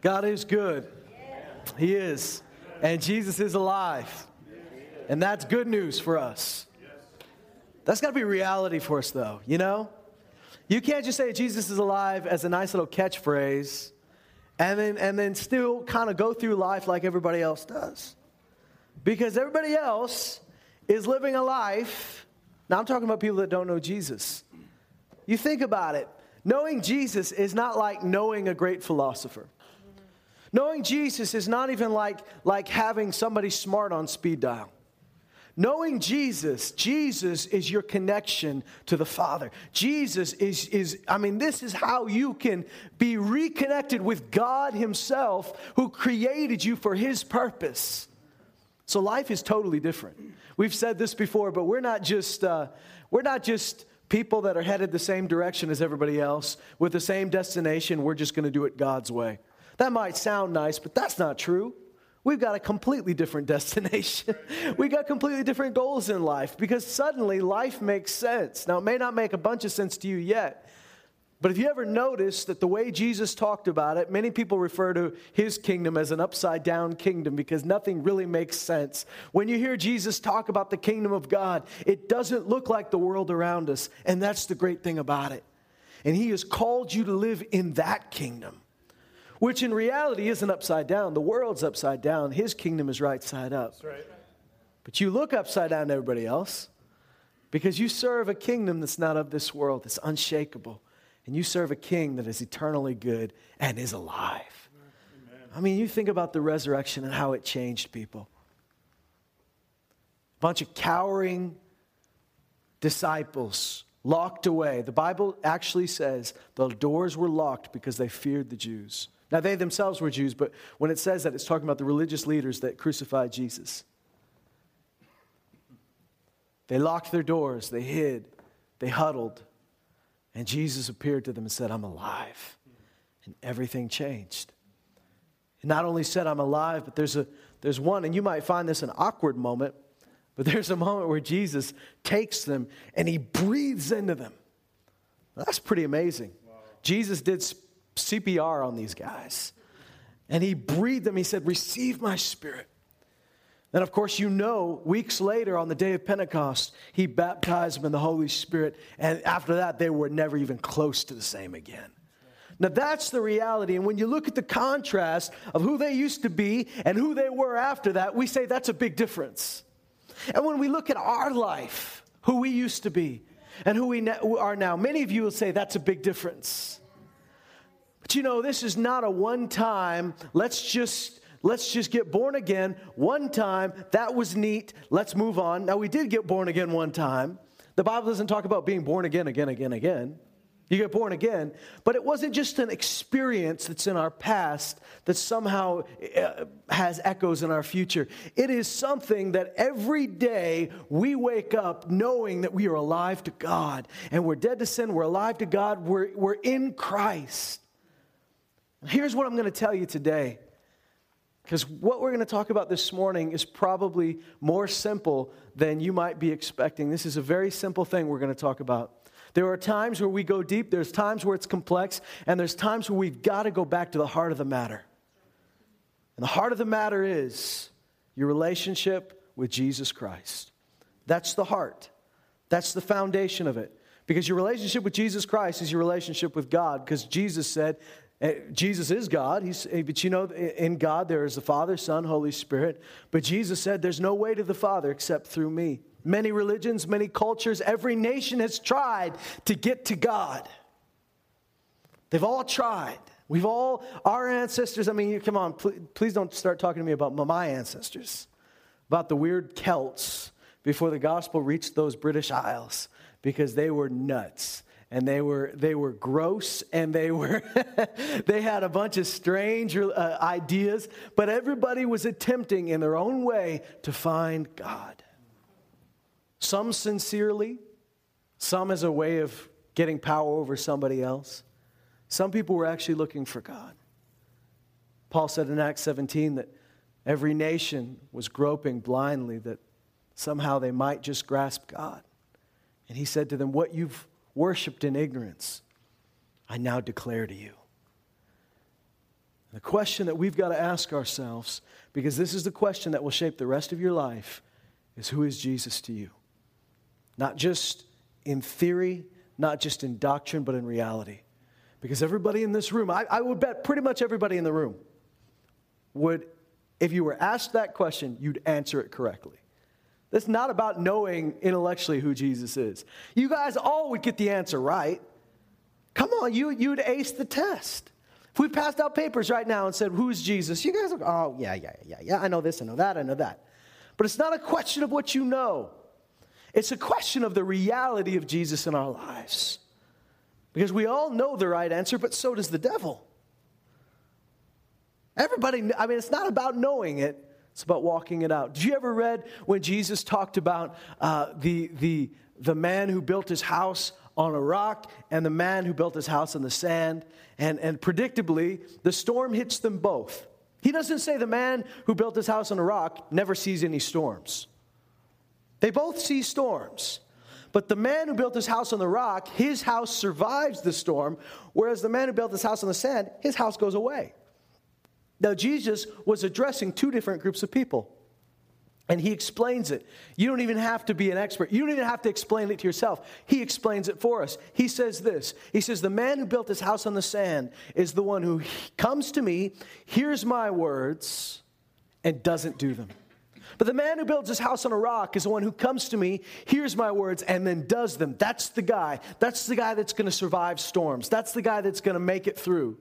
God is good. He is. And Jesus is alive. And that's good news for us. That's got to be reality for us, though, you know? You can't just say Jesus is alive as a nice little catchphrase and then, and then still kind of go through life like everybody else does. Because everybody else is living a life. Now, I'm talking about people that don't know Jesus. You think about it. Knowing Jesus is not like knowing a great philosopher. Knowing Jesus is not even like, like having somebody smart on speed dial. Knowing Jesus, Jesus is your connection to the Father. Jesus is, is, I mean, this is how you can be reconnected with God Himself who created you for His purpose. So life is totally different. We've said this before, but we're not just, uh, we're not just people that are headed the same direction as everybody else with the same destination. We're just going to do it God's way. That might sound nice, but that's not true. We've got a completely different destination. we got completely different goals in life because suddenly life makes sense. Now, it may not make a bunch of sense to you yet, but if you ever notice that the way Jesus talked about it, many people refer to his kingdom as an upside down kingdom because nothing really makes sense. When you hear Jesus talk about the kingdom of God, it doesn't look like the world around us, and that's the great thing about it. And he has called you to live in that kingdom which in reality isn't upside down. The world's upside down, his kingdom is right side up. Right. But you look upside down to everybody else because you serve a kingdom that's not of this world, that's unshakable. And you serve a king that is eternally good and is alive. Amen. I mean, you think about the resurrection and how it changed people. A bunch of cowering disciples locked away. The Bible actually says the doors were locked because they feared the Jews. Now, they themselves were Jews, but when it says that, it's talking about the religious leaders that crucified Jesus. They locked their doors, they hid, they huddled, and Jesus appeared to them and said, I'm alive. And everything changed. He not only said, I'm alive, but there's, a, there's one, and you might find this an awkward moment, but there's a moment where Jesus takes them and he breathes into them. That's pretty amazing. Wow. Jesus did CPR on these guys. And he breathed them. He said, Receive my spirit. Then, of course, you know, weeks later on the day of Pentecost, he baptized them in the Holy Spirit. And after that, they were never even close to the same again. Now, that's the reality. And when you look at the contrast of who they used to be and who they were after that, we say that's a big difference. And when we look at our life, who we used to be and who we are now, many of you will say that's a big difference. But you know, this is not a one time, let's just let's just get born again one time. That was neat. Let's move on. Now we did get born again one time. The Bible doesn't talk about being born again again again again. You get born again, but it wasn't just an experience that's in our past that somehow uh, has echoes in our future. It is something that every day we wake up knowing that we are alive to God and we're dead to sin, we're alive to God, we're, we're in Christ. Here's what I'm going to tell you today. Because what we're going to talk about this morning is probably more simple than you might be expecting. This is a very simple thing we're going to talk about. There are times where we go deep, there's times where it's complex, and there's times where we've got to go back to the heart of the matter. And the heart of the matter is your relationship with Jesus Christ. That's the heart, that's the foundation of it. Because your relationship with Jesus Christ is your relationship with God, because Jesus said, Jesus is God, He's, uh, but you know, in God there is the Father, Son, Holy Spirit. But Jesus said, There's no way to the Father except through me. Many religions, many cultures, every nation has tried to get to God. They've all tried. We've all, our ancestors, I mean, come on, please, please don't start talking to me about my ancestors, about the weird Celts before the gospel reached those British Isles because they were nuts and they were they were gross and they were they had a bunch of strange uh, ideas but everybody was attempting in their own way to find god. Some sincerely some as a way of getting power over somebody else. Some people were actually looking for god. Paul said in acts 17 that every nation was groping blindly that somehow they might just grasp god. And he said to them what you've worshiped in ignorance, I now declare to you. The question that we've got to ask ourselves, because this is the question that will shape the rest of your life, is who is Jesus to you? Not just in theory, not just in doctrine, but in reality. Because everybody in this room, I, I would bet pretty much everybody in the room would, if you were asked that question, you'd answer it correctly. It's not about knowing intellectually who Jesus is. You guys all would get the answer right. Come on, you, you'd ace the test. If we passed out papers right now and said, Who's Jesus? You guys are, oh, yeah, yeah, yeah, yeah. I know this, I know that, I know that. But it's not a question of what you know, it's a question of the reality of Jesus in our lives. Because we all know the right answer, but so does the devil. Everybody, I mean, it's not about knowing it, it's about walking it out. Did you ever read when Jesus talked about uh, the, the, the man who built his house on a rock and the man who built his house on the sand? And, and predictably, the storm hits them both. He doesn't say the man who built his house on a rock never sees any storms. They both see storms. But the man who built his house on the rock, his house survives the storm, whereas the man who built his house on the sand, his house goes away. Now, Jesus was addressing two different groups of people. And he explains it. You don't even have to be an expert. You don't even have to explain it to yourself. He explains it for us. He says this He says, The man who built his house on the sand is the one who comes to me, hears my words, and doesn't do them. But the man who builds his house on a rock is the one who comes to me, hears my words, and then does them. That's the guy. That's the guy that's going to survive storms. That's the guy that's going to make it through.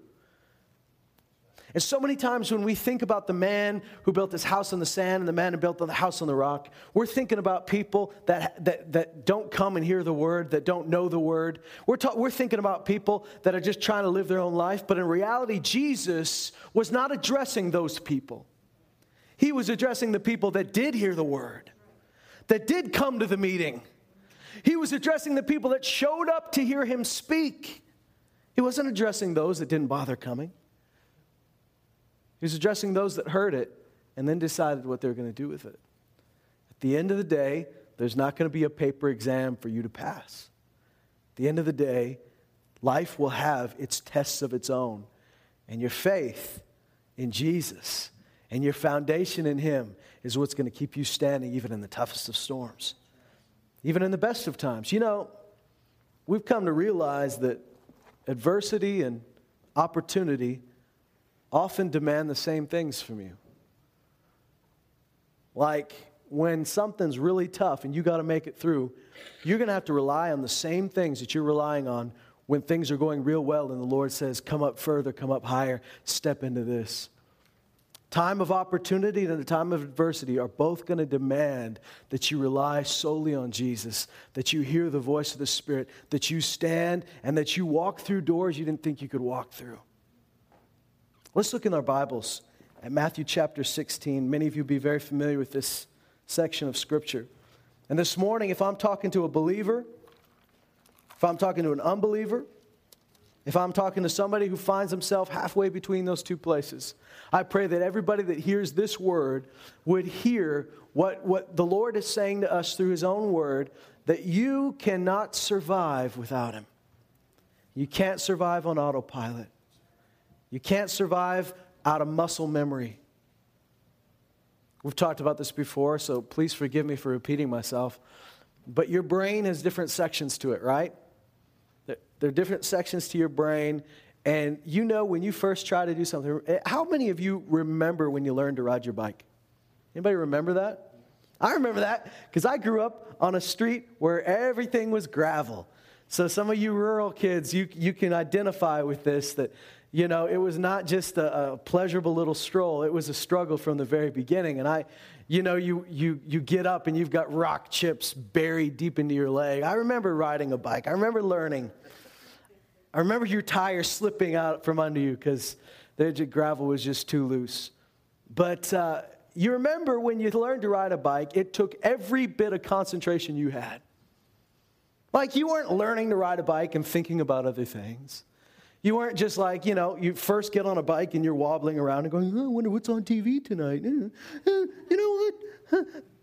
And so many times when we think about the man who built his house on the sand and the man who built the house on the rock, we're thinking about people that, that, that don't come and hear the word, that don't know the word. We're, ta- we're thinking about people that are just trying to live their own life. But in reality, Jesus was not addressing those people. He was addressing the people that did hear the word, that did come to the meeting. He was addressing the people that showed up to hear him speak. He wasn't addressing those that didn't bother coming. He was addressing those that heard it and then decided what they were going to do with it. At the end of the day, there's not going to be a paper exam for you to pass. At the end of the day, life will have its tests of its own. And your faith in Jesus and your foundation in Him is what's going to keep you standing even in the toughest of storms, even in the best of times. You know, we've come to realize that adversity and opportunity often demand the same things from you. Like when something's really tough and you got to make it through, you're going to have to rely on the same things that you're relying on when things are going real well and the Lord says, Come up further, come up higher, step into this. Time of opportunity and the time of adversity are both going to demand that you rely solely on Jesus, that you hear the voice of the Spirit, that you stand and that you walk through doors you didn't think you could walk through. Let's look in our Bibles at Matthew chapter 16. Many of you will be very familiar with this section of Scripture. And this morning, if I'm talking to a believer, if I'm talking to an unbeliever, if I'm talking to somebody who finds himself halfway between those two places, I pray that everybody that hears this word would hear what, what the Lord is saying to us through his own word that you cannot survive without him. You can't survive on autopilot. You can't survive out of muscle memory. We've talked about this before, so please forgive me for repeating myself. But your brain has different sections to it, right? There are different sections to your brain. And you know when you first try to do something, eh, how many of you remember when you learned to ride your bike? Anybody remember that? I remember that because I grew up on a street where everything was gravel. So some of you rural kids, you, you can identify with this that you know, it was not just a, a, pleasurable little stroll. It was a struggle from the very beginning. And I, you know, you, you, you get up and you've got rock chips buried deep into your leg. I remember riding a bike. I remember learning. I remember your tires slipping out from under you because the gravel was just too loose. But uh, you remember when you learned to ride a bike, it took every bit of concentration you had. Like you weren't learning to ride a bike and thinking about other things. You weren't just like, you know, you first get on a bike and you're wobbling around and going, oh, I wonder what's on TV tonight. Eh, eh, you know what?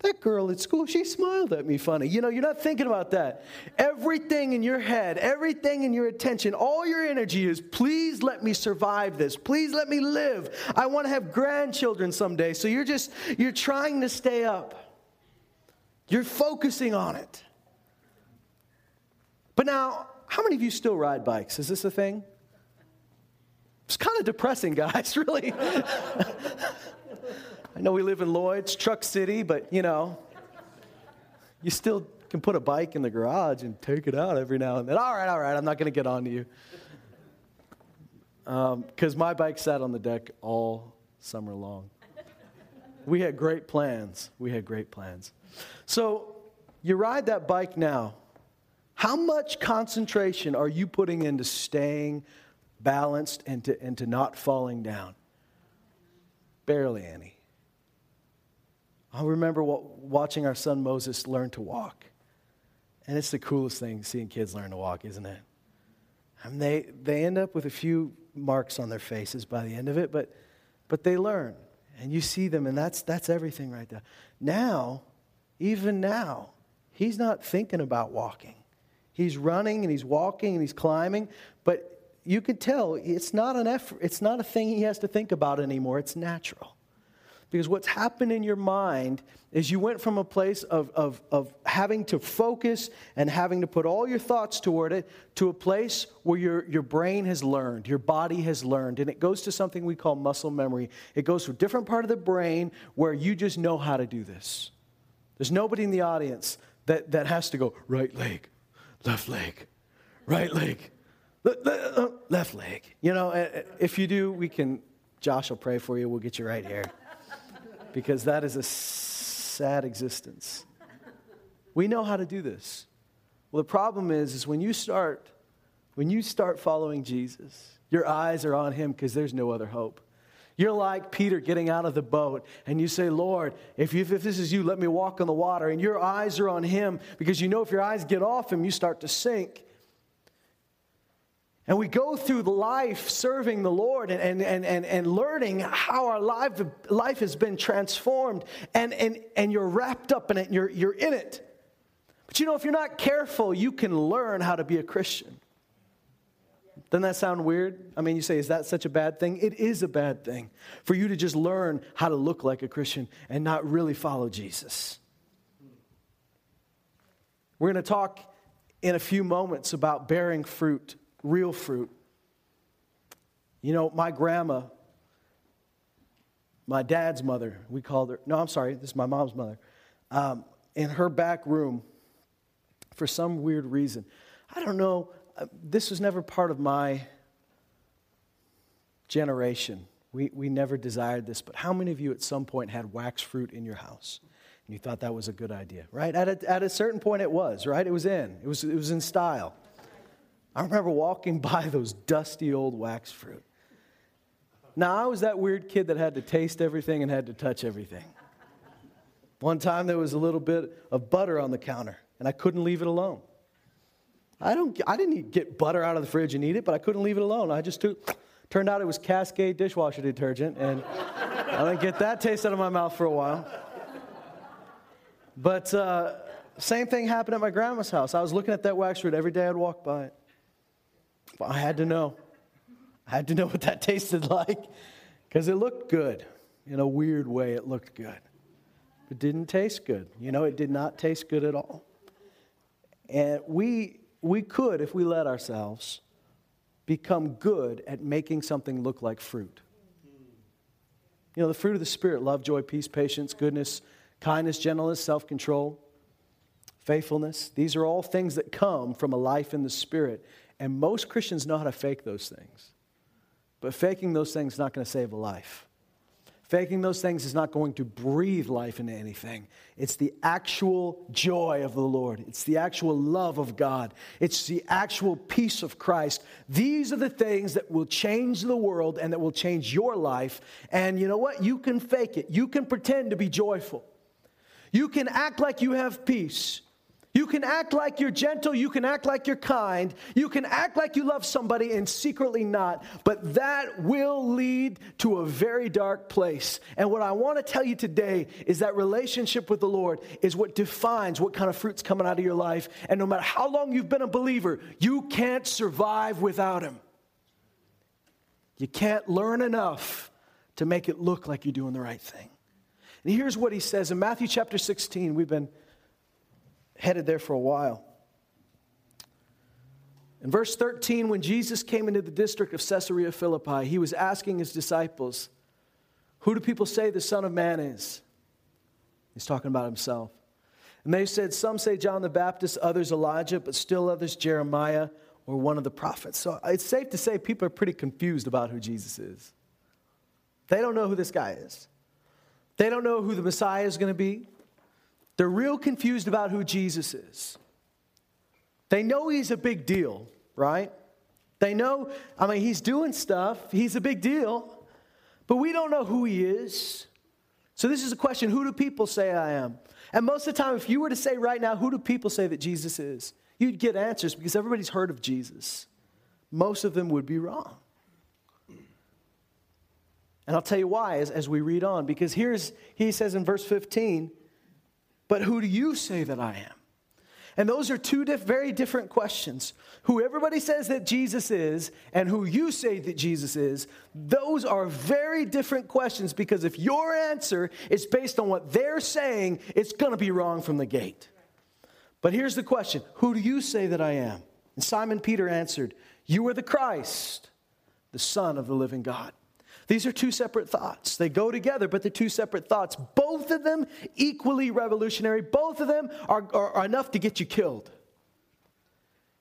that girl at school, she smiled at me funny. You know, you're not thinking about that. Everything in your head, everything in your attention, all your energy is please let me survive this. Please let me live. I want to have grandchildren someday. So you're just, you're trying to stay up. You're focusing on it. But now, how many of you still ride bikes? Is this a thing? It's kind of depressing, guys, really. I know we live in Lloyd's, Truck City, but you know, you still can put a bike in the garage and take it out every now and then. All right, all right, I'm not going to get on to you. Because um, my bike sat on the deck all summer long. We had great plans. We had great plans. So you ride that bike now. How much concentration are you putting into staying balanced and to, and to not falling down? Barely any. I remember watching our son Moses learn to walk. And it's the coolest thing seeing kids learn to walk, isn't it? And they, they end up with a few marks on their faces by the end of it, but, but they learn. And you see them, and that's, that's everything right there. Now, even now, he's not thinking about walking. He's running and he's walking and he's climbing, but you could tell it's not an effort, it's not a thing he has to think about anymore. It's natural. Because what's happened in your mind is you went from a place of, of, of having to focus and having to put all your thoughts toward it to a place where your, your brain has learned, your body has learned. And it goes to something we call muscle memory. It goes to a different part of the brain where you just know how to do this. There's nobody in the audience that, that has to go right leg, left leg, right leg, Uh, left leg. You know, uh, uh, if you do, we can, Josh will pray for you. We'll get you right here because that is a sad existence. We know how to do this. Well, the problem is, is when you start, when you start following Jesus, your eyes are on him because there's no other hope. You're like Peter getting out of the boat, and you say, Lord, if, you, if this is you, let me walk on the water. And your eyes are on him because you know if your eyes get off him, you start to sink. And we go through life serving the Lord and, and, and, and, and learning how our life, life has been transformed. And, and, and you're wrapped up in it, you're, you're in it. But you know, if you're not careful, you can learn how to be a Christian. Doesn't that sound weird? I mean, you say, is that such a bad thing? It is a bad thing for you to just learn how to look like a Christian and not really follow Jesus. We're going to talk in a few moments about bearing fruit real fruit. You know, my grandma, my dad's mother, we called her, no, I'm sorry, this is my mom's mother, um, in her back room, for some weird reason, I don't know, uh, this was never part of my generation. We, we never desired this, but how many of you at some point had wax fruit in your house? And you thought that was a good idea, right? At a, at a certain point, it was, right? It was in, it was, it was in style. I remember walking by those dusty old wax fruit. Now, I was that weird kid that had to taste everything and had to touch everything. One time there was a little bit of butter on the counter, and I couldn't leave it alone. I, don't, I didn't get butter out of the fridge and eat it, but I couldn't leave it alone. I just took, turned out it was Cascade dishwasher detergent, and I didn't get that taste out of my mouth for a while. But uh, same thing happened at my grandma's house. I was looking at that wax fruit every day I'd walk by it. I had to know. I had to know what that tasted like because it looked good. In a weird way, it looked good. It didn't taste good. You know, it did not taste good at all. And we, we could, if we let ourselves, become good at making something look like fruit. You know, the fruit of the Spirit love, joy, peace, patience, goodness, kindness, gentleness, self control, faithfulness. These are all things that come from a life in the Spirit. And most Christians know how to fake those things. But faking those things is not going to save a life. Faking those things is not going to breathe life into anything. It's the actual joy of the Lord. It's the actual love of God. It's the actual peace of Christ. These are the things that will change the world and that will change your life. And you know what? You can fake it. You can pretend to be joyful. You can act like you have peace. You can act like you're gentle, you can act like you're kind, you can act like you love somebody and secretly not, but that will lead to a very dark place. And what I want to tell you today is that relationship with the Lord is what defines what kind of fruit's coming out of your life. And no matter how long you've been a believer, you can't survive without Him. You can't learn enough to make it look like you're doing the right thing. And here's what He says in Matthew chapter 16. We've been headed there for a while. In verse 13, when Jesus came into the district of Caesarea Philippi, he was asking his disciples, Who do people say the Son of Man is? He's talking about himself. And they said, Some say John the Baptist, others Elijah, but still others Jeremiah or one of the prophets. So it's safe to say people are pretty confused about who Jesus is. They don't know who this guy is, they don't know who the Messiah is going to be. They're real confused about who Jesus is. They know he's a big deal, right? They know, I mean, he's doing stuff, he's a big deal, but we don't know who he is. So, this is a question who do people say I am? And most of the time, if you were to say right now, who do people say that Jesus is? You'd get answers because everybody's heard of Jesus. Most of them would be wrong. And I'll tell you why as, as we read on, because here's, he says in verse 15, but who do you say that I am? And those are two diff- very different questions. Who everybody says that Jesus is and who you say that Jesus is, those are very different questions because if your answer is based on what they're saying, it's going to be wrong from the gate. But here's the question Who do you say that I am? And Simon Peter answered, You are the Christ, the Son of the living God. These are two separate thoughts. They go together, but they're two separate thoughts. Both of them equally revolutionary. Both of them are, are, are, enough to get you killed.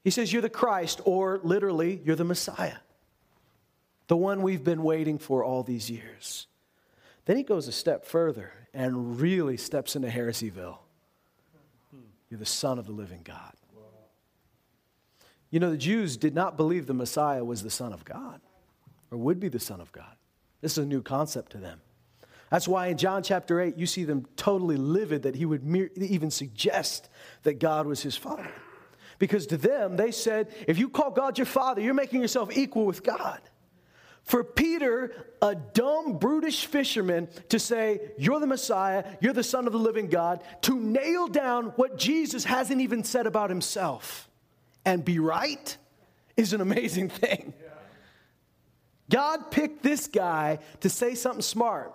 He says, You're the Christ, or literally, you're the Messiah, the one we've been waiting for all these years. Then he goes a step further and really steps into Heresyville. You're the Son of the living God. You know, the Jews did not believe the Messiah was the Son of God or would be the Son of God. This is a new concept to them. That's why in John chapter 8, you see them totally livid that he would even suggest that God was his father. Because to them, they said, if you call God your father, you're making yourself equal with God. For Peter, a dumb, brutish fisherman, to say, You're the Messiah, you're the Son of the living God, to nail down what Jesus hasn't even said about himself and be right is an amazing thing. God picked this guy to say something smart.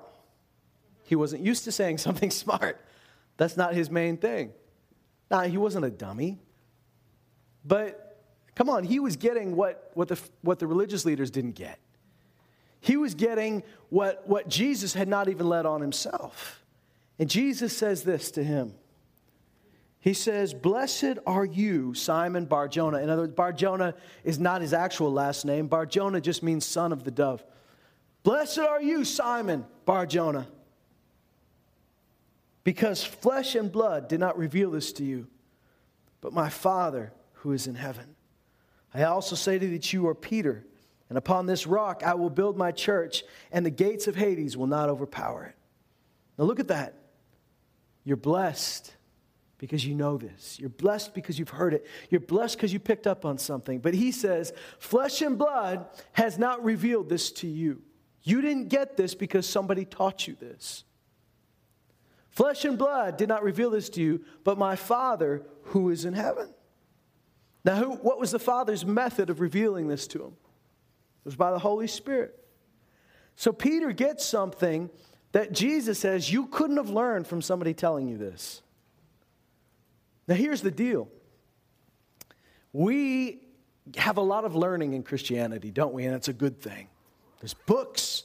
He wasn't used to saying something smart. That's not his main thing. Now, he wasn't a dummy. But come on, he was getting what, what, the, what the religious leaders didn't get. He was getting what, what Jesus had not even let on himself. And Jesus says this to him he says, Blessed are you, Simon Barjona. In other words, Barjona is not his actual last name. Barjona just means son of the dove. Blessed are you, Simon Barjona, because flesh and blood did not reveal this to you, but my Father who is in heaven. I also say to you that you are Peter, and upon this rock I will build my church, and the gates of Hades will not overpower it. Now look at that. You're blessed because you know this. You're blessed because you've heard it. You're blessed because you picked up on something. But he says, flesh and blood has not revealed this to you. You didn't get this because somebody taught you this. Flesh and blood did not reveal this to you, but my Father who is in heaven. Now, who, what was the Father's method of revealing this to him? It was by the Holy Spirit. So Peter gets something that Jesus says you couldn't have learned from somebody telling you this. Now, here's the deal we have a lot of learning in Christianity, don't we? And it's a good thing. There's books.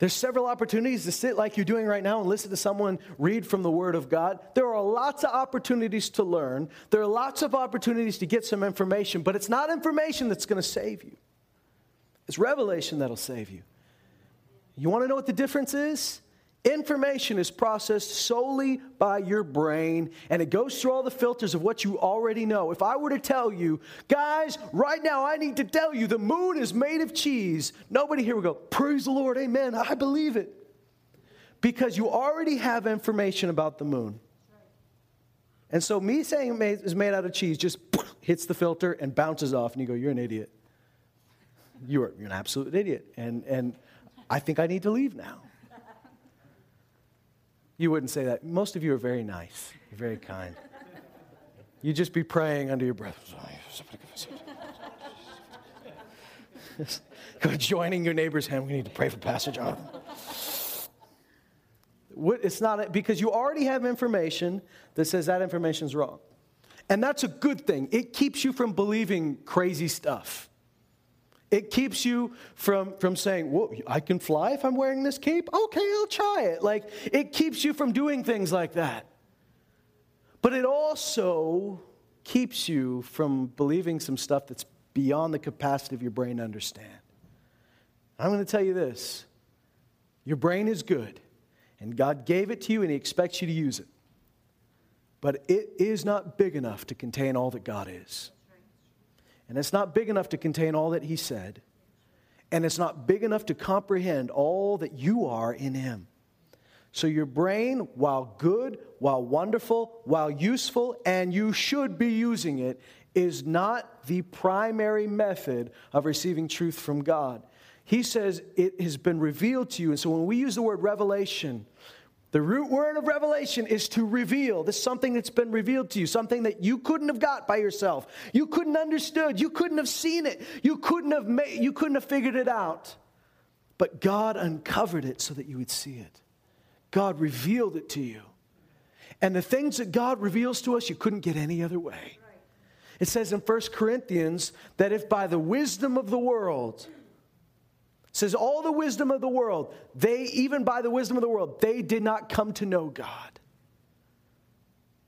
There's several opportunities to sit like you're doing right now and listen to someone read from the Word of God. There are lots of opportunities to learn. There are lots of opportunities to get some information, but it's not information that's going to save you. It's revelation that'll save you. You want to know what the difference is? Information is processed solely by your brain and it goes through all the filters of what you already know. If I were to tell you, guys, right now I need to tell you the moon is made of cheese, nobody here would go, Praise the Lord, amen, I believe it. Because you already have information about the moon. And so me saying it is made out of cheese just hits the filter and bounces off, and you go, You're an idiot. You're, you're an absolute idiot. And, and I think I need to leave now. You wouldn't say that. Most of you are very nice, you're very kind. You'd just be praying under your breath. Go joining your neighbor's hand, we need to pray for Pastor Jonathan. It's not because you already have information that says that information is wrong. And that's a good thing. It keeps you from believing crazy stuff. It keeps you from, from saying, Whoa, I can fly if I'm wearing this cape? Okay, I'll try it. Like, it keeps you from doing things like that. But it also keeps you from believing some stuff that's beyond the capacity of your brain to understand. I'm going to tell you this your brain is good, and God gave it to you, and He expects you to use it. But it is not big enough to contain all that God is. And it's not big enough to contain all that He said. And it's not big enough to comprehend all that you are in Him. So, your brain, while good, while wonderful, while useful, and you should be using it, is not the primary method of receiving truth from God. He says it has been revealed to you. And so, when we use the word revelation, the root word of revelation is to reveal. This is something that's been revealed to you, something that you couldn't have got by yourself. You couldn't understood. You couldn't have seen it. You couldn't have made, you couldn't have figured it out. But God uncovered it so that you would see it. God revealed it to you. And the things that God reveals to us, you couldn't get any other way. It says in 1 Corinthians that if by the wisdom of the world, says all the wisdom of the world, they, even by the wisdom of the world, they did not come to know God.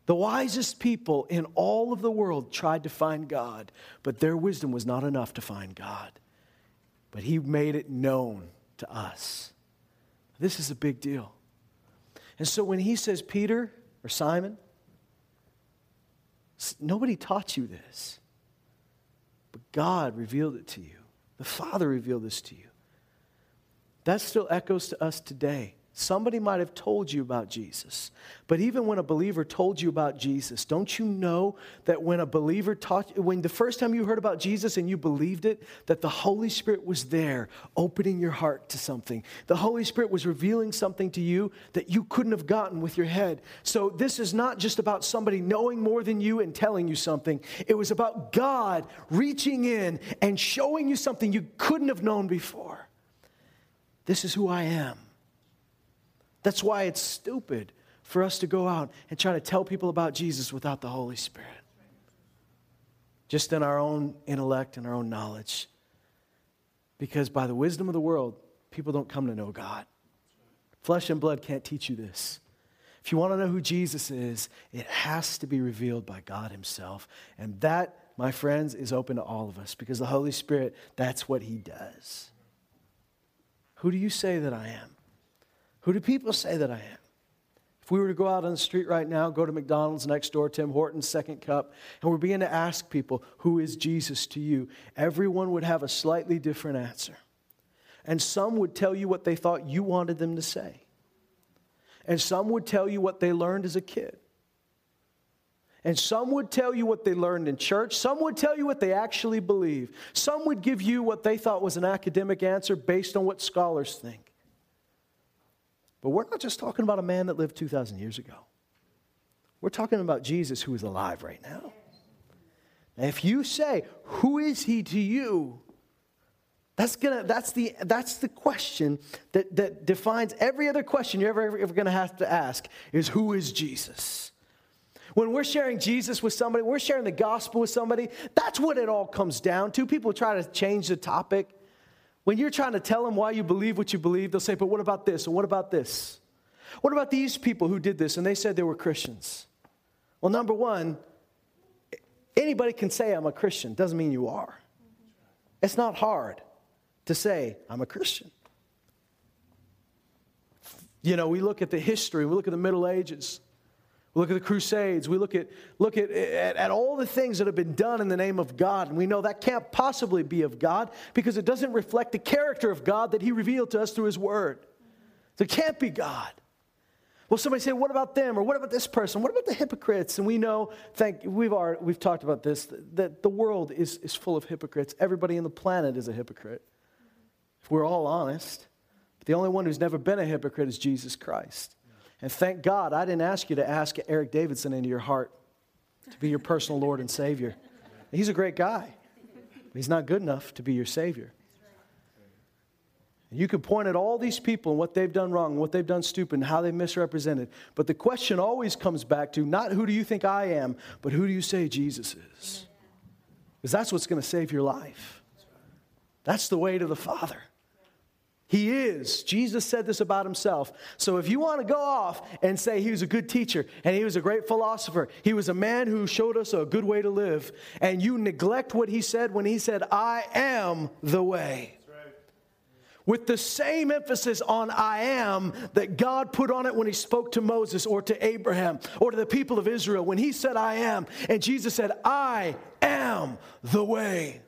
The wisest people in all of the world tried to find God, but their wisdom was not enough to find God. But He made it known to us. This is a big deal. And so when He says, Peter or Simon, nobody taught you this, but God revealed it to you. The Father revealed this to you. That still echoes to us today. Somebody might have told you about Jesus. But even when a believer told you about Jesus, don't you know that when a believer taught when the first time you heard about Jesus and you believed it, that the Holy Spirit was there opening your heart to something. The Holy Spirit was revealing something to you that you couldn't have gotten with your head. So this is not just about somebody knowing more than you and telling you something. It was about God reaching in and showing you something you couldn't have known before. This is who I am. That's why it's stupid for us to go out and try to tell people about Jesus without the Holy Spirit. Just in our own intellect and our own knowledge. Because by the wisdom of the world, people don't come to know God. Flesh and blood can't teach you this. If you want to know who Jesus is, it has to be revealed by God Himself. And that, my friends, is open to all of us because the Holy Spirit, that's what He does. Who do you say that I am? Who do people say that I am? If we were to go out on the street right now, go to McDonald's next door, Tim Hortons, Second Cup, and we're beginning to ask people, Who is Jesus to you? Everyone would have a slightly different answer. And some would tell you what they thought you wanted them to say. And some would tell you what they learned as a kid. And some would tell you what they learned in church. Some would tell you what they actually believe. Some would give you what they thought was an academic answer based on what scholars think. But we're not just talking about a man that lived 2,000 years ago. We're talking about Jesus who is alive right now. Now, if you say, Who is he to you? That's, gonna, that's, the, that's the question that, that defines every other question you're ever, ever, ever going to have to ask is who is Jesus? When we're sharing Jesus with somebody, we're sharing the gospel with somebody, that's what it all comes down to. People try to change the topic. When you're trying to tell them why you believe what you believe, they'll say, But what about this? And what about this? What about these people who did this and they said they were Christians? Well, number one, anybody can say I'm a Christian, doesn't mean you are. It's not hard to say I'm a Christian. You know, we look at the history, we look at the Middle Ages. We look at the Crusades. We look, at, look at, at, at, all the things that have been done in the name of God. And we know that can't possibly be of God because it doesn't reflect the character of God that He revealed to us through His Word. So it can't be God. Well, somebody say, what about them? Or what about this person? What about the hypocrites? And we know, thank we've already, we've talked about this, that the world is, is full of hypocrites. Everybody on the planet is a hypocrite. If we're all honest. But the only one who's never been a hypocrite is Jesus Christ. And thank God I didn't ask you to ask Eric Davidson into your heart to be your personal Lord and Savior. He's a great guy. But he's not good enough to be your Savior. You could point at all these people and what they've done wrong, what they've done stupid, and how they misrepresented. But the question always comes back to not who do you think I am, but who do you say Jesus is? Because that's what's going to save your life. That's the way to the Father. He is. Jesus said this about himself. So if you want to go off and say he was a good teacher and he was a great philosopher, he was a man who showed us a good way to live, and you neglect what he said when he said, I am the way with the same emphasis on I am that God put on it when he spoke to Moses or to Abraham or to the people of Israel when he said I am. And Jesus said, I am the way.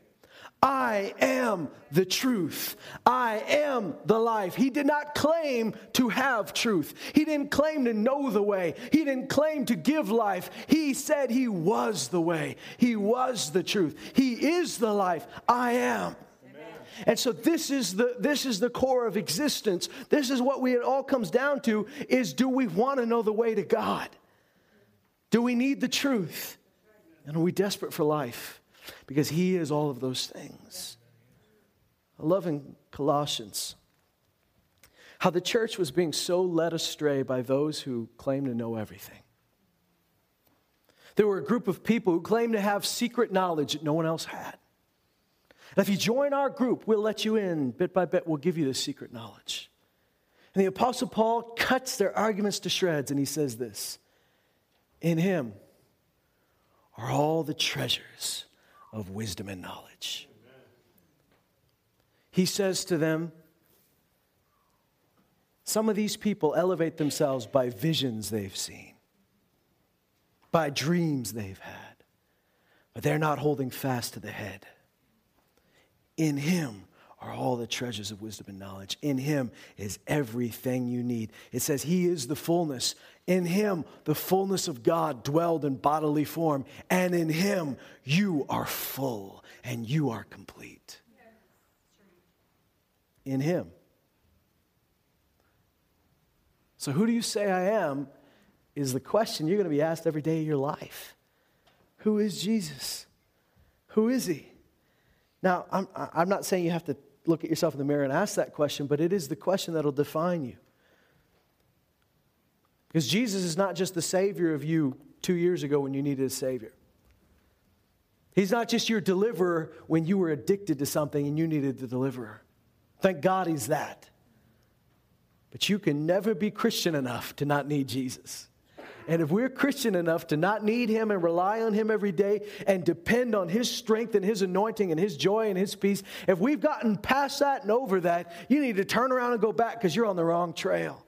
I am the truth. I am the life. He did not claim to have truth. He didn't claim to know the way. He didn't claim to give life. He said he was the way. He was the truth. He is the life. I am. And so this is the this is the core of existence. This is what we it all comes down to is do we want to know the way to God? Do we need the truth? And are we desperate for life? Because he is all of those things. I love in Colossians how the church was being so led astray by those who claim to know everything. There were a group of people who claimed to have secret knowledge that no one else had. And if you join our group, we'll let you in bit by bit. We'll give you the secret knowledge. And the Apostle Paul cuts their arguments to shreds and he says this In him are all the treasures of wisdom and knowledge. He says to them, Some of these people elevate themselves by visions they've seen, by dreams they've had, but they're not holding fast to the head. In Him are all the treasures of wisdom and knowledge. In Him is everything you need. It says He is the fullness. In Him, the fullness of God dwelled in bodily form. And in Him, you are full and you are complete. In Him. So, who do you say I am? Is the question you're going to be asked every day of your life. Who is Jesus? Who is He? Now, I'm, I'm not saying you have to look at yourself in the mirror and ask that question, but it is the question that'll define you. Because Jesus is not just the Savior of you two years ago when you needed a Savior. He's not just your deliverer when you were addicted to something and you needed the deliverer. Thank God He's that. But you can never be Christian enough to not need Jesus. And if we're Christian enough to not need Him and rely on Him every day and depend on His strength and His anointing and His joy and His peace, if we've gotten past that and over that, you need to turn around and go back because you're on the wrong trail.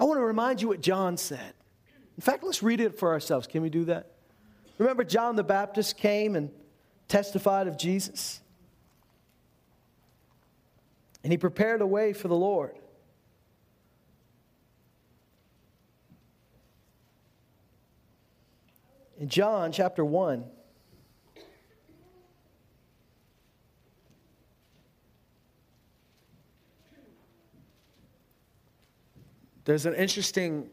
I want to remind you what John said. In fact, let's read it for ourselves. Can we do that? Remember, John the Baptist came and testified of Jesus? And he prepared a way for the Lord. In John chapter 1, there's an interesting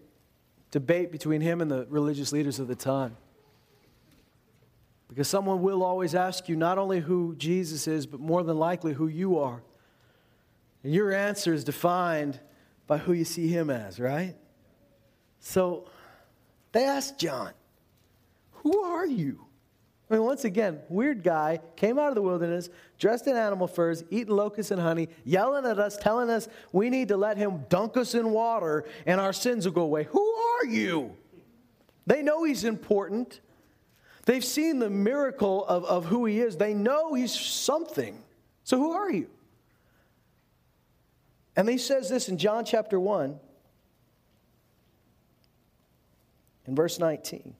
debate between him and the religious leaders of the time. Because someone will always ask you not only who Jesus is, but more than likely who you are. And your answer is defined by who you see him as, right? So they asked John, who are you? I mean, once again, weird guy came out of the wilderness, dressed in animal furs, eating locusts and honey, yelling at us, telling us we need to let him dunk us in water and our sins will go away. Who are you? They know he's important. They've seen the miracle of, of who he is. They know he's something. So who are you? And he says this in John chapter 1, in verse 19.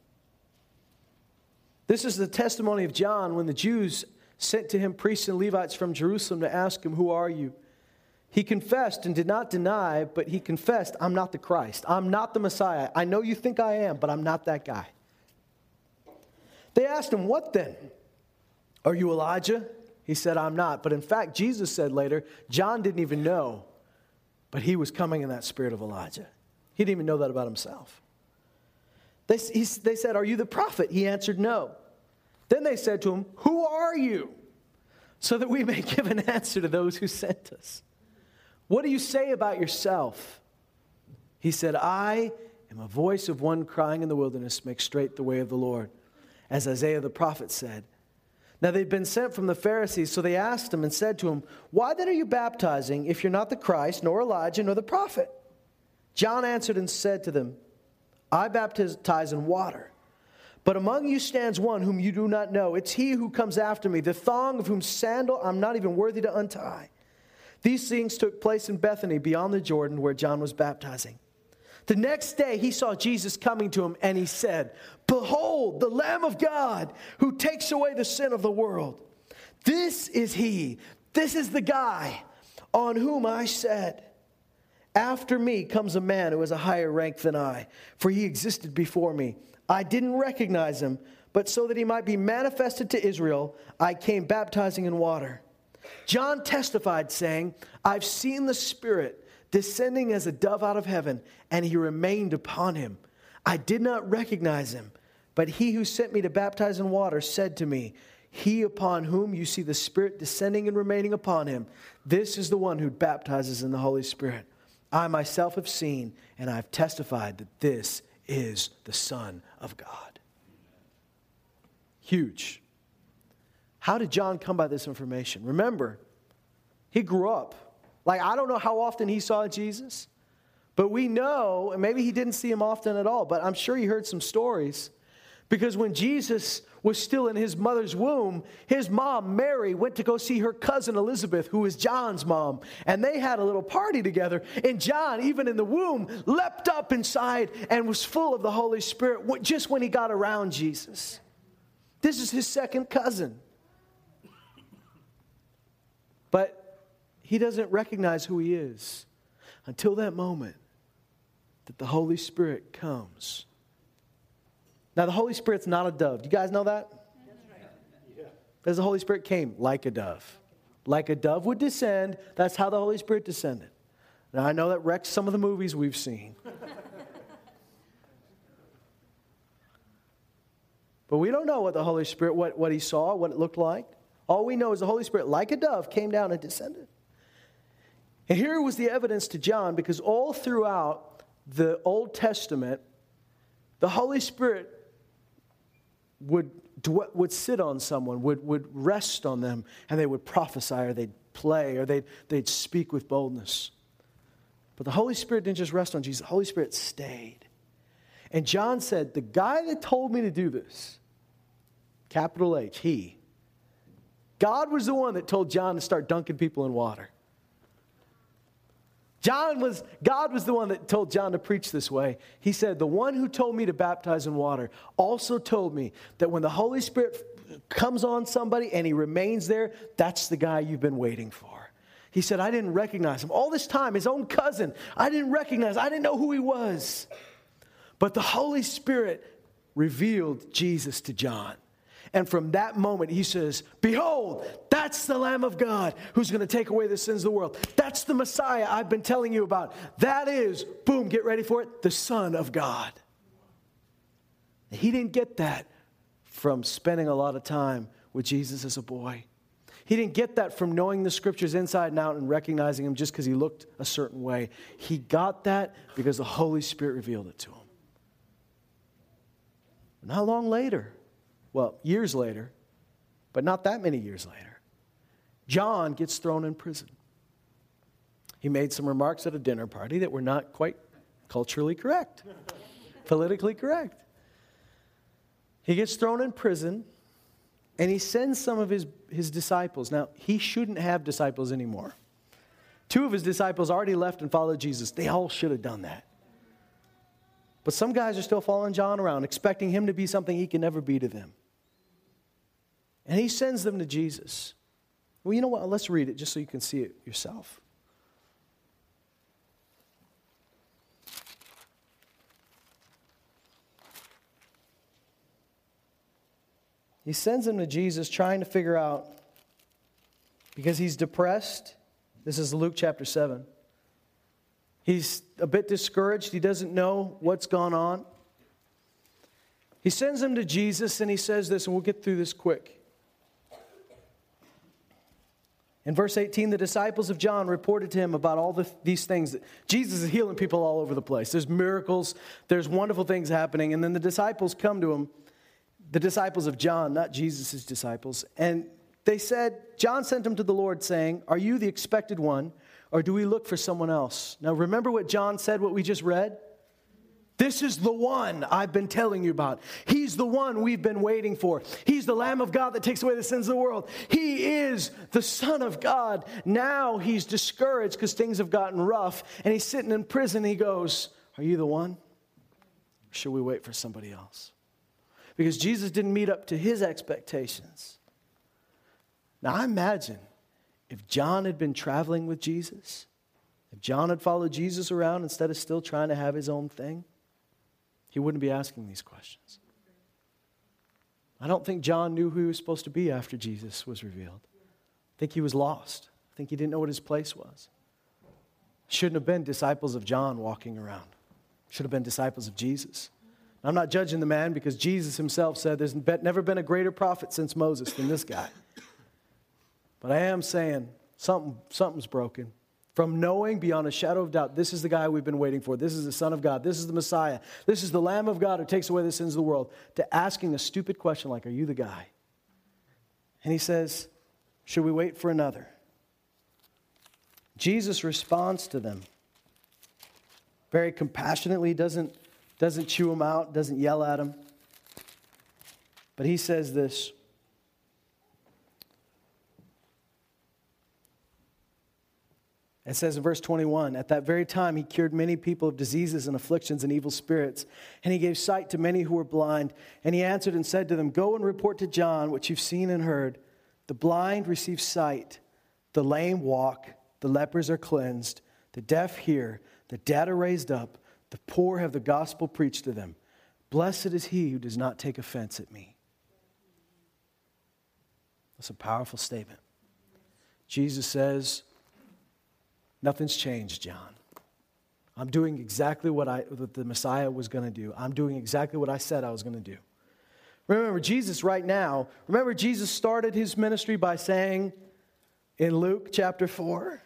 This is the testimony of John when the Jews sent to him priests and Levites from Jerusalem to ask him, Who are you? He confessed and did not deny, but he confessed, I'm not the Christ. I'm not the Messiah. I know you think I am, but I'm not that guy. They asked him, What then? Are you Elijah? He said, I'm not. But in fact, Jesus said later, John didn't even know, but he was coming in that spirit of Elijah. He didn't even know that about himself. They, he, they said, Are you the prophet? He answered, No. Then they said to him, Who are you? So that we may give an answer to those who sent us. What do you say about yourself? He said, I am a voice of one crying in the wilderness, make straight the way of the Lord, as Isaiah the prophet said. Now they'd been sent from the Pharisees, so they asked him and said to him, Why then are you baptizing if you're not the Christ, nor Elijah, nor the prophet? John answered and said to them, I baptize in water. But among you stands one whom you do not know. It's he who comes after me, the thong of whom sandal I'm not even worthy to untie. These things took place in Bethany beyond the Jordan where John was baptizing. The next day he saw Jesus coming to him and he said, Behold, the Lamb of God who takes away the sin of the world. This is he. This is the guy on whom I said, After me comes a man who has a higher rank than I, for he existed before me. I didn't recognize him, but so that he might be manifested to Israel, I came baptizing in water. John testified, saying, I've seen the Spirit descending as a dove out of heaven, and he remained upon him. I did not recognize him, but he who sent me to baptize in water said to me, He upon whom you see the Spirit descending and remaining upon him, this is the one who baptizes in the Holy Spirit. I myself have seen, and I have testified that this is the Son of God. Huge. How did John come by this information? Remember, he grew up. Like, I don't know how often he saw Jesus, but we know, and maybe he didn't see him often at all, but I'm sure he heard some stories. Because when Jesus was still in his mother's womb, his mom, Mary, went to go see her cousin Elizabeth, who is John's mom. And they had a little party together. And John, even in the womb, leapt up inside and was full of the Holy Spirit just when he got around Jesus. This is his second cousin. But he doesn't recognize who he is until that moment that the Holy Spirit comes. Now, the Holy Spirit's not a dove. Do you guys know that? Because the Holy Spirit came like a dove. Like a dove would descend, that's how the Holy Spirit descended. Now, I know that wrecks some of the movies we've seen. but we don't know what the Holy Spirit, what, what he saw, what it looked like. All we know is the Holy Spirit, like a dove, came down and descended. And here was the evidence to John because all throughout the Old Testament, the Holy Spirit would, would sit on someone, would, would rest on them, and they would prophesy or they'd play or they'd, they'd speak with boldness. But the Holy Spirit didn't just rest on Jesus, the Holy Spirit stayed. And John said, The guy that told me to do this, capital H, he, God was the one that told John to start dunking people in water. John was, God was the one that told John to preach this way. He said, The one who told me to baptize in water also told me that when the Holy Spirit comes on somebody and he remains there, that's the guy you've been waiting for. He said, I didn't recognize him. All this time, his own cousin, I didn't recognize, I didn't know who he was. But the Holy Spirit revealed Jesus to John. And from that moment, he says, Behold, that's the Lamb of God who's going to take away the sins of the world. That's the Messiah I've been telling you about. That is, boom, get ready for it, the Son of God. He didn't get that from spending a lot of time with Jesus as a boy. He didn't get that from knowing the scriptures inside and out and recognizing him just because he looked a certain way. He got that because the Holy Spirit revealed it to him. Not long later, well, years later, but not that many years later, John gets thrown in prison. He made some remarks at a dinner party that were not quite culturally correct, politically correct. He gets thrown in prison and he sends some of his, his disciples. Now, he shouldn't have disciples anymore. Two of his disciples already left and followed Jesus. They all should have done that. But some guys are still following John around, expecting him to be something he can never be to them. And he sends them to Jesus. Well, you know what? Let's read it just so you can see it yourself. He sends them to Jesus trying to figure out because he's depressed. This is Luke chapter 7. He's a bit discouraged. He doesn't know what's gone on. He sends him to Jesus and he says this, and we'll get through this quick. In verse 18, the disciples of John reported to him about all the, these things. Jesus is healing people all over the place. There's miracles, there's wonderful things happening. And then the disciples come to him, the disciples of John, not Jesus' disciples. And they said, John sent him to the Lord, saying, Are you the expected one, or do we look for someone else? Now, remember what John said, what we just read? This is the one I've been telling you about. He's the one we've been waiting for. He's the Lamb of God that takes away the sins of the world. He is the Son of God. Now he's discouraged because things have gotten rough and he's sitting in prison. He goes, Are you the one? Or should we wait for somebody else? Because Jesus didn't meet up to his expectations. Now I imagine if John had been traveling with Jesus, if John had followed Jesus around instead of still trying to have his own thing, he wouldn't be asking these questions. I don't think John knew who he was supposed to be after Jesus was revealed. I think he was lost. I think he didn't know what his place was. Shouldn't have been disciples of John walking around. Should have been disciples of Jesus. I'm not judging the man because Jesus himself said there's never been a greater prophet since Moses than this guy. But I am saying something, something's broken. From knowing beyond a shadow of doubt, this is the guy we've been waiting for. This is the Son of God. This is the Messiah. This is the Lamb of God who takes away the sins of the world. To asking a stupid question like, Are you the guy? And he says, Should we wait for another? Jesus responds to them very compassionately, doesn't, doesn't chew them out, doesn't yell at them. But he says this It says in verse 21 At that very time, he cured many people of diseases and afflictions and evil spirits, and he gave sight to many who were blind. And he answered and said to them, Go and report to John what you've seen and heard. The blind receive sight, the lame walk, the lepers are cleansed, the deaf hear, the dead are raised up, the poor have the gospel preached to them. Blessed is he who does not take offense at me. That's a powerful statement. Jesus says, Nothing's changed, John. I'm doing exactly what, I, what the Messiah was going to do. I'm doing exactly what I said I was going to do. Remember, Jesus, right now, remember, Jesus started his ministry by saying in Luke chapter 4,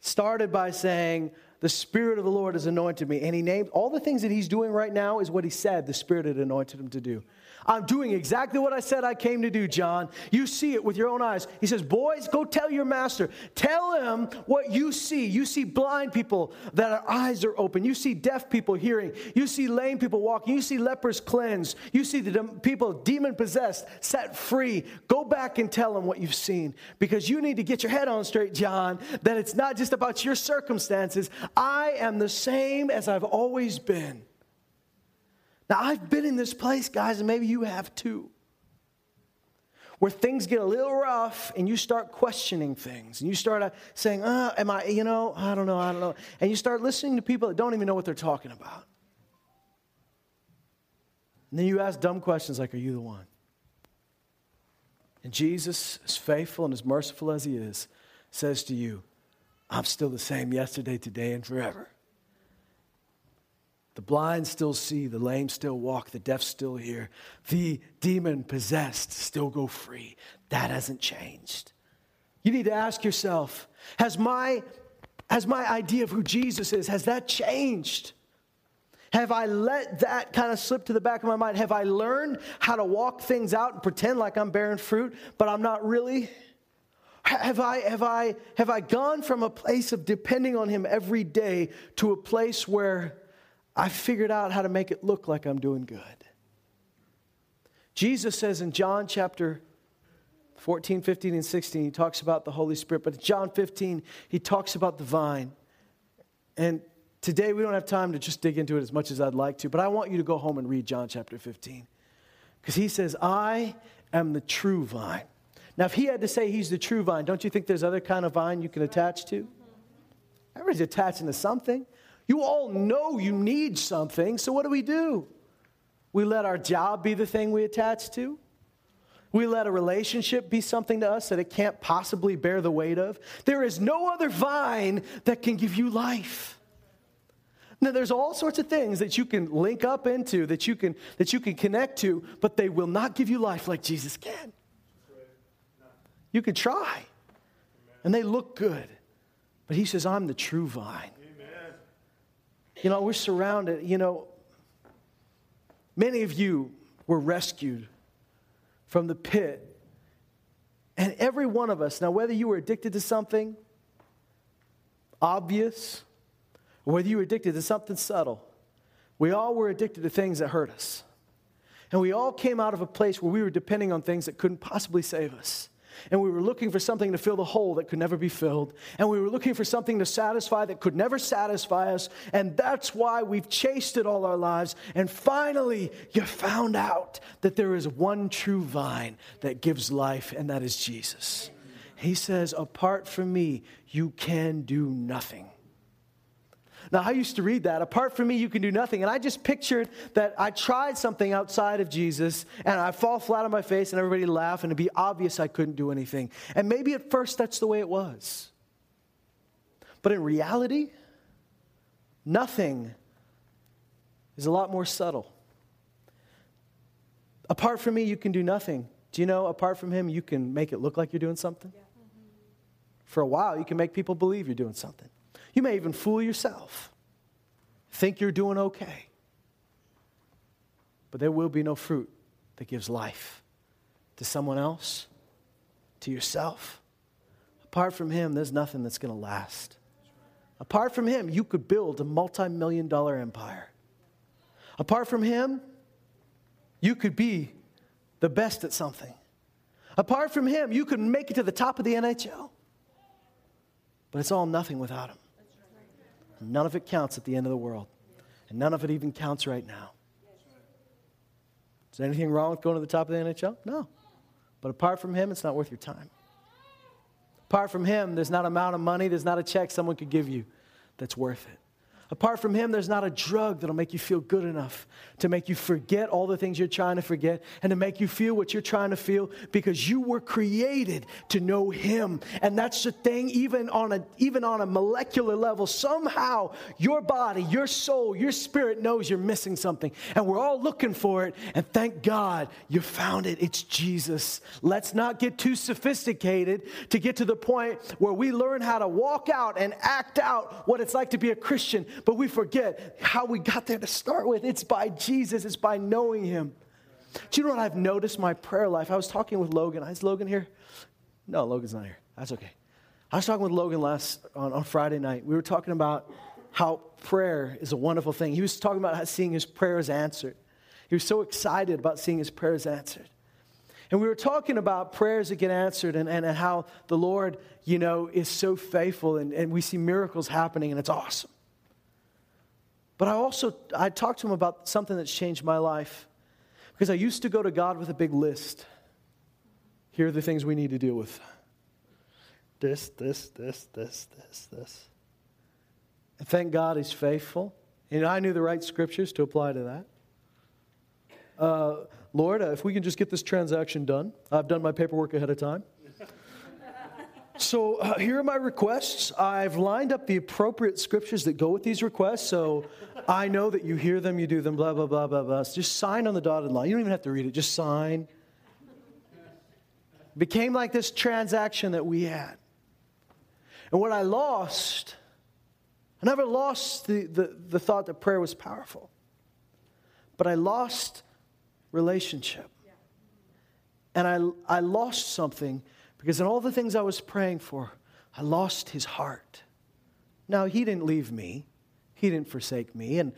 started by saying, The Spirit of the Lord has anointed me. And he named all the things that he's doing right now is what he said the Spirit had anointed him to do. I'm doing exactly what I said I came to do, John. You see it with your own eyes. He says, Boys, go tell your master. Tell him what you see. You see blind people that our eyes are open. You see deaf people hearing. You see lame people walking. You see lepers cleansed. You see the people demon possessed set free. Go back and tell him what you've seen because you need to get your head on straight, John, that it's not just about your circumstances. I am the same as I've always been. Now, I've been in this place, guys, and maybe you have too, where things get a little rough and you start questioning things and you start uh, saying, uh, Am I, you know, I don't know, I don't know. And you start listening to people that don't even know what they're talking about. And then you ask dumb questions like, Are you the one? And Jesus, as faithful and as merciful as he is, says to you, I'm still the same yesterday, today, and forever. The blind still see, the lame still walk, the deaf still hear, the demon possessed still go free. That hasn't changed. You need to ask yourself has my, has my idea of who Jesus is, has that changed? Have I let that kind of slip to the back of my mind? Have I learned how to walk things out and pretend like I'm bearing fruit, but I'm not really? Have I, have, I, have I gone from a place of depending on Him every day to a place where I figured out how to make it look like I'm doing good. Jesus says in John chapter 14, 15, and 16, he talks about the Holy Spirit, but in John 15, he talks about the vine. And today we don't have time to just dig into it as much as I'd like to, but I want you to go home and read John chapter 15. Because he says, I am the true vine. Now, if he had to say he's the true vine, don't you think there's other kind of vine you can attach to? Everybody's attaching to something. You all know you need something, so what do we do? We let our job be the thing we attach to. We let a relationship be something to us that it can't possibly bear the weight of. There is no other vine that can give you life. Now, there's all sorts of things that you can link up into, that you can, that you can connect to, but they will not give you life like Jesus can. You can try, and they look good, but he says, I'm the true vine. You know, we're surrounded, you know, many of you were rescued from the pit. And every one of us, now, whether you were addicted to something obvious, or whether you were addicted to something subtle, we all were addicted to things that hurt us. And we all came out of a place where we were depending on things that couldn't possibly save us and we were looking for something to fill the hole that could never be filled, and we were looking for something to satisfy that could never satisfy us, and that's why we've chased it all our lives. And finally, you found out that there is one true vine that gives life, and that is Jesus. He says, Apart from me, you can do nothing. Now, I used to read that. Apart from me, you can do nothing. And I just pictured that I tried something outside of Jesus and I fall flat on my face and everybody laugh and it'd be obvious I couldn't do anything. And maybe at first that's the way it was. But in reality, nothing is a lot more subtle. Apart from me, you can do nothing. Do you know, apart from Him, you can make it look like you're doing something? Yeah. For a while, you can make people believe you're doing something. You may even fool yourself, think you're doing okay. But there will be no fruit that gives life to someone else, to yourself. Apart from Him, there's nothing that's going to last. Apart from Him, you could build a multi million dollar empire. Apart from Him, you could be the best at something. Apart from Him, you could make it to the top of the NHL. But it's all nothing without Him. None of it counts at the end of the world. And none of it even counts right now. Is there anything wrong with going to the top of the NHL? No. But apart from him, it's not worth your time. Apart from him, there's not amount of money, there's not a check someone could give you that's worth it. Apart from Him, there's not a drug that'll make you feel good enough to make you forget all the things you're trying to forget and to make you feel what you're trying to feel because you were created to know Him. And that's the thing, even on a, even on a molecular level, somehow your body, your soul, your spirit knows you're missing something. And we're all looking for it. And thank God you found it. It's Jesus. Let's not get too sophisticated to get to the point where we learn how to walk out and act out what it's like to be a Christian but we forget how we got there to start with. It's by Jesus, it's by knowing Him. Do you know what I've noticed my prayer life? I was talking with Logan. Is Logan here? No, Logan's not here. That's okay. I was talking with Logan last on, on Friday night. We were talking about how prayer is a wonderful thing. He was talking about how seeing his prayers answered. He was so excited about seeing his prayers answered. And we were talking about prayers that get answered and, and, and how the Lord, you know, is so faithful and, and we see miracles happening and it's awesome. But I also, I talked to him about something that's changed my life. Because I used to go to God with a big list. Here are the things we need to deal with this, this, this, this, this, this. And thank God he's faithful. And I knew the right scriptures to apply to that. Uh, Lord, uh, if we can just get this transaction done, I've done my paperwork ahead of time. So uh, here are my requests. I've lined up the appropriate scriptures that go with these requests. So I know that you hear them, you do them, blah, blah, blah, blah, blah. So just sign on the dotted line. You don't even have to read it, just sign. Became like this transaction that we had. And what I lost, I never lost the, the, the thought that prayer was powerful, but I lost relationship. And I, I lost something because in all the things I was praying for, I lost his heart. Now, he didn't leave me, he didn't forsake me, and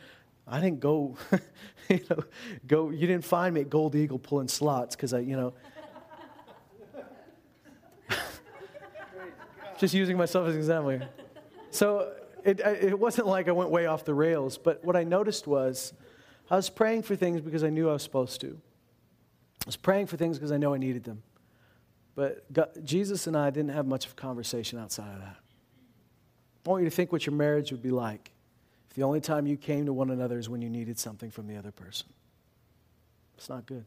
I didn't go, you know, go, you didn't find me at Gold Eagle pulling slots because I, you know. Just using myself as an example here. So it, it wasn't like I went way off the rails, but what I noticed was I was praying for things because I knew I was supposed to. I was praying for things because I know I needed them. But God, Jesus and I didn't have much of a conversation outside of that. I want you to think what your marriage would be like if the only time you came to one another is when you needed something from the other person. It's not good.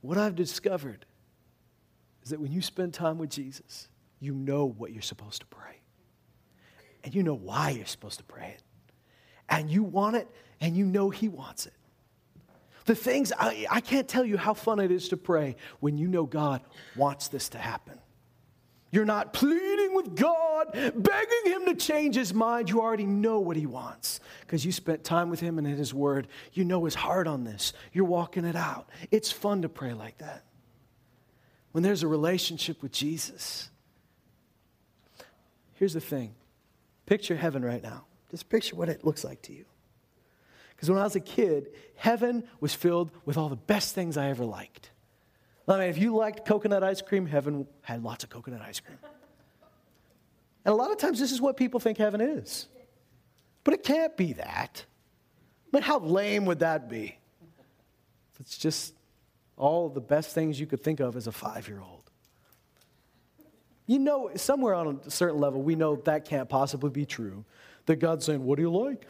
What I've discovered is that when you spend time with Jesus, you know what you're supposed to pray. And you know why you're supposed to pray it. And you want it, and you know He wants it. The things, I, I can't tell you how fun it is to pray when you know God wants this to happen. You're not pleading with God, begging Him to change His mind. You already know what He wants because you spent time with Him and in His Word. You know His heart on this. You're walking it out. It's fun to pray like that. When there's a relationship with Jesus, here's the thing picture heaven right now. Just picture what it looks like to you. Because when I was a kid, heaven was filled with all the best things I ever liked. I mean, if you liked coconut ice cream, heaven had lots of coconut ice cream. And a lot of times, this is what people think heaven is. But it can't be that. But how lame would that be? It's just all the best things you could think of as a five year old. You know, somewhere on a certain level, we know that can't possibly be true. That God's saying, What do you like?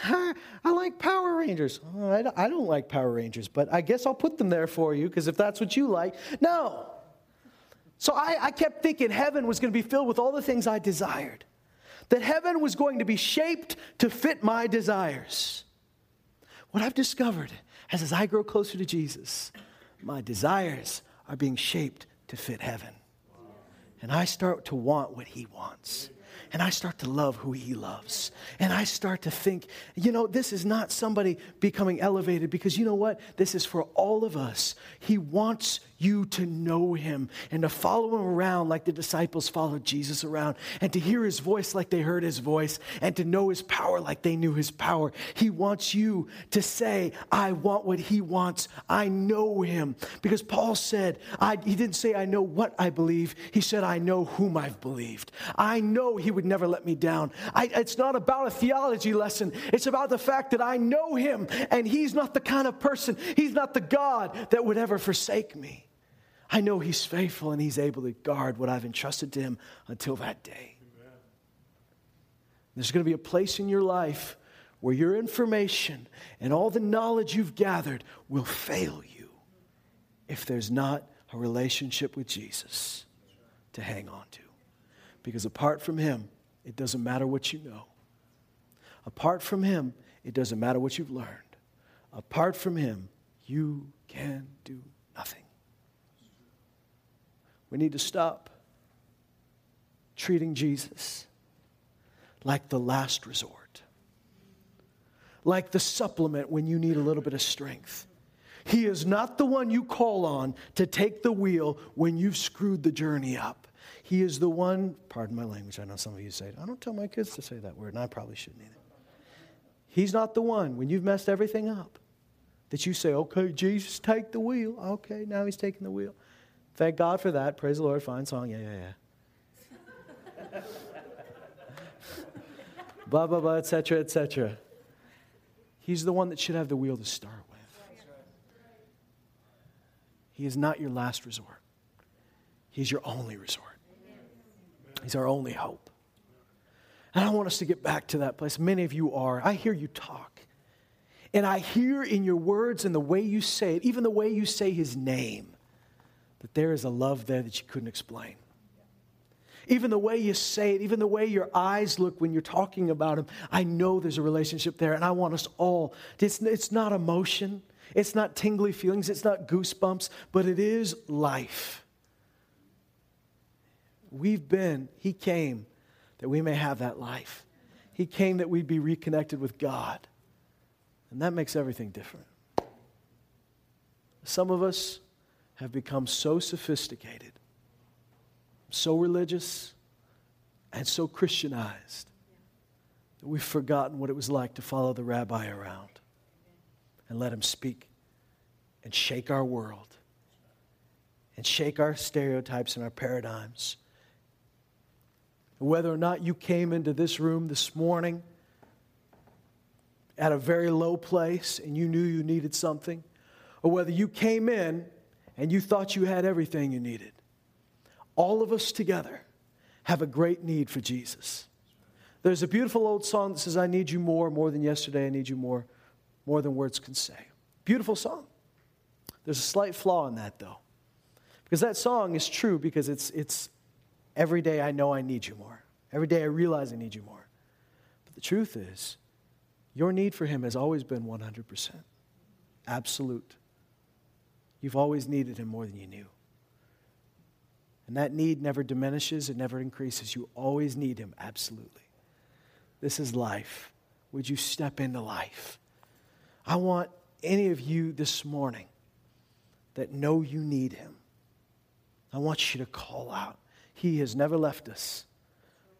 I like Power Rangers. Oh, I don't like Power Rangers, but I guess I'll put them there for you because if that's what you like. No. So I, I kept thinking heaven was going to be filled with all the things I desired, that heaven was going to be shaped to fit my desires. What I've discovered is as I grow closer to Jesus, my desires are being shaped to fit heaven. And I start to want what he wants and I start to love who he loves. And I start to think, you know, this is not somebody becoming elevated because you know what? This is for all of us. He wants you to know him and to follow him around like the disciples followed Jesus around and to hear his voice like they heard his voice and to know his power like they knew his power. He wants you to say, I want what he wants. I know him. Because Paul said, I, he didn't say, I know what I believe. He said, I know whom I've believed. I know he would never let me down. I, it's not about a theology lesson, it's about the fact that I know him and he's not the kind of person, he's not the God that would ever forsake me. I know He's faithful and He's able to guard what I've entrusted to Him until that day. Amen. There's going to be a place in your life where your information and all the knowledge you've gathered will fail you if there's not a relationship with Jesus to hang on to. Because apart from Him, it doesn't matter what you know. Apart from Him, it doesn't matter what you've learned. Apart from Him, you can do. We need to stop treating Jesus like the last resort, like the supplement when you need a little bit of strength. He is not the one you call on to take the wheel when you've screwed the journey up. He is the one, pardon my language, I know some of you say, I don't tell my kids to say that word, and I probably shouldn't either. He's not the one when you've messed everything up that you say, okay, Jesus, take the wheel. Okay, now he's taking the wheel. Thank God for that. Praise the Lord. Fine song. Yeah, yeah, yeah. blah, blah, blah, etc., etc. He's the one that should have the wheel to start with. He is not your last resort, He's your only resort. He's our only hope. And I want us to get back to that place. Many of you are. I hear you talk. And I hear in your words and the way you say it, even the way you say his name, that there is a love there that you couldn't explain. Even the way you say it, even the way your eyes look when you're talking about him, I know there's a relationship there. And I want us all, it's, it's not emotion, it's not tingly feelings, it's not goosebumps, but it is life. We've been, he came that we may have that life. He came that we'd be reconnected with God. And that makes everything different. Some of us, have become so sophisticated, so religious, and so Christianized that we've forgotten what it was like to follow the rabbi around and let him speak and shake our world and shake our stereotypes and our paradigms. Whether or not you came into this room this morning at a very low place and you knew you needed something, or whether you came in and you thought you had everything you needed. All of us together have a great need for Jesus. There's a beautiful old song that says, I need you more, more than yesterday, I need you more, more than words can say. Beautiful song. There's a slight flaw in that, though. Because that song is true because it's, it's every day I know I need you more. Every day I realize I need you more. But the truth is, your need for Him has always been 100%. Absolute. You've always needed Him more than you knew. And that need never diminishes, it never increases. You always need Him, absolutely. This is life. Would you step into life? I want any of you this morning that know you need Him. I want you to call out. He has never left us.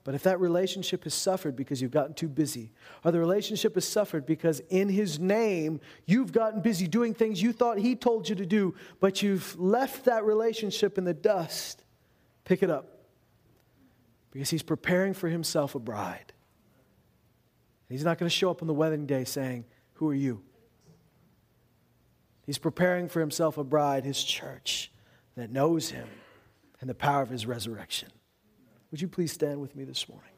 But if that relationship has suffered because you've gotten too busy, or the relationship has suffered because in His name you've gotten busy doing things you thought He told you to do, but you've left that relationship in the dust, pick it up. Because He's preparing for Himself a bride. He's not going to show up on the wedding day saying, Who are you? He's preparing for Himself a bride, His church, that knows Him and the power of His resurrection. Would you please stand with me this morning?